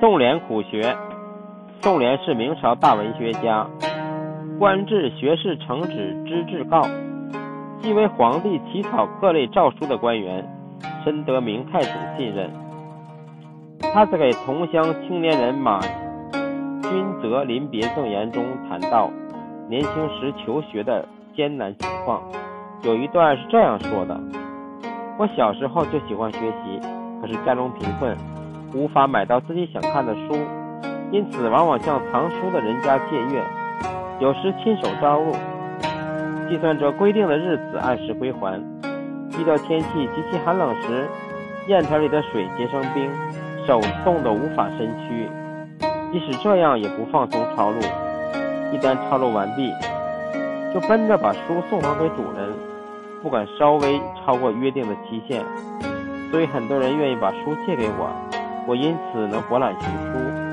宋濂苦学。宋濂是明朝大文学家，官至学士承旨知制诰，既为皇帝起草各类诏书的官员，深得明太祖信任。他在给同乡青年人马君泽临别赠言中谈到年轻时求学的艰难情况，有一段是这样说的：“我小时候就喜欢学习，可是家中贫困。”无法买到自己想看的书，因此往往向藏书的人家借阅，有时亲手招录，计算着规定的日子按时归还。遇到天气极其寒冷时，砚台里的水结成冰，手冻得无法伸屈，即使这样也不放松抄录。一旦抄录完毕，就奔着把书送还给主人，不敢稍微超过约定的期限。所以很多人愿意把书借给我。我因此能博览群书。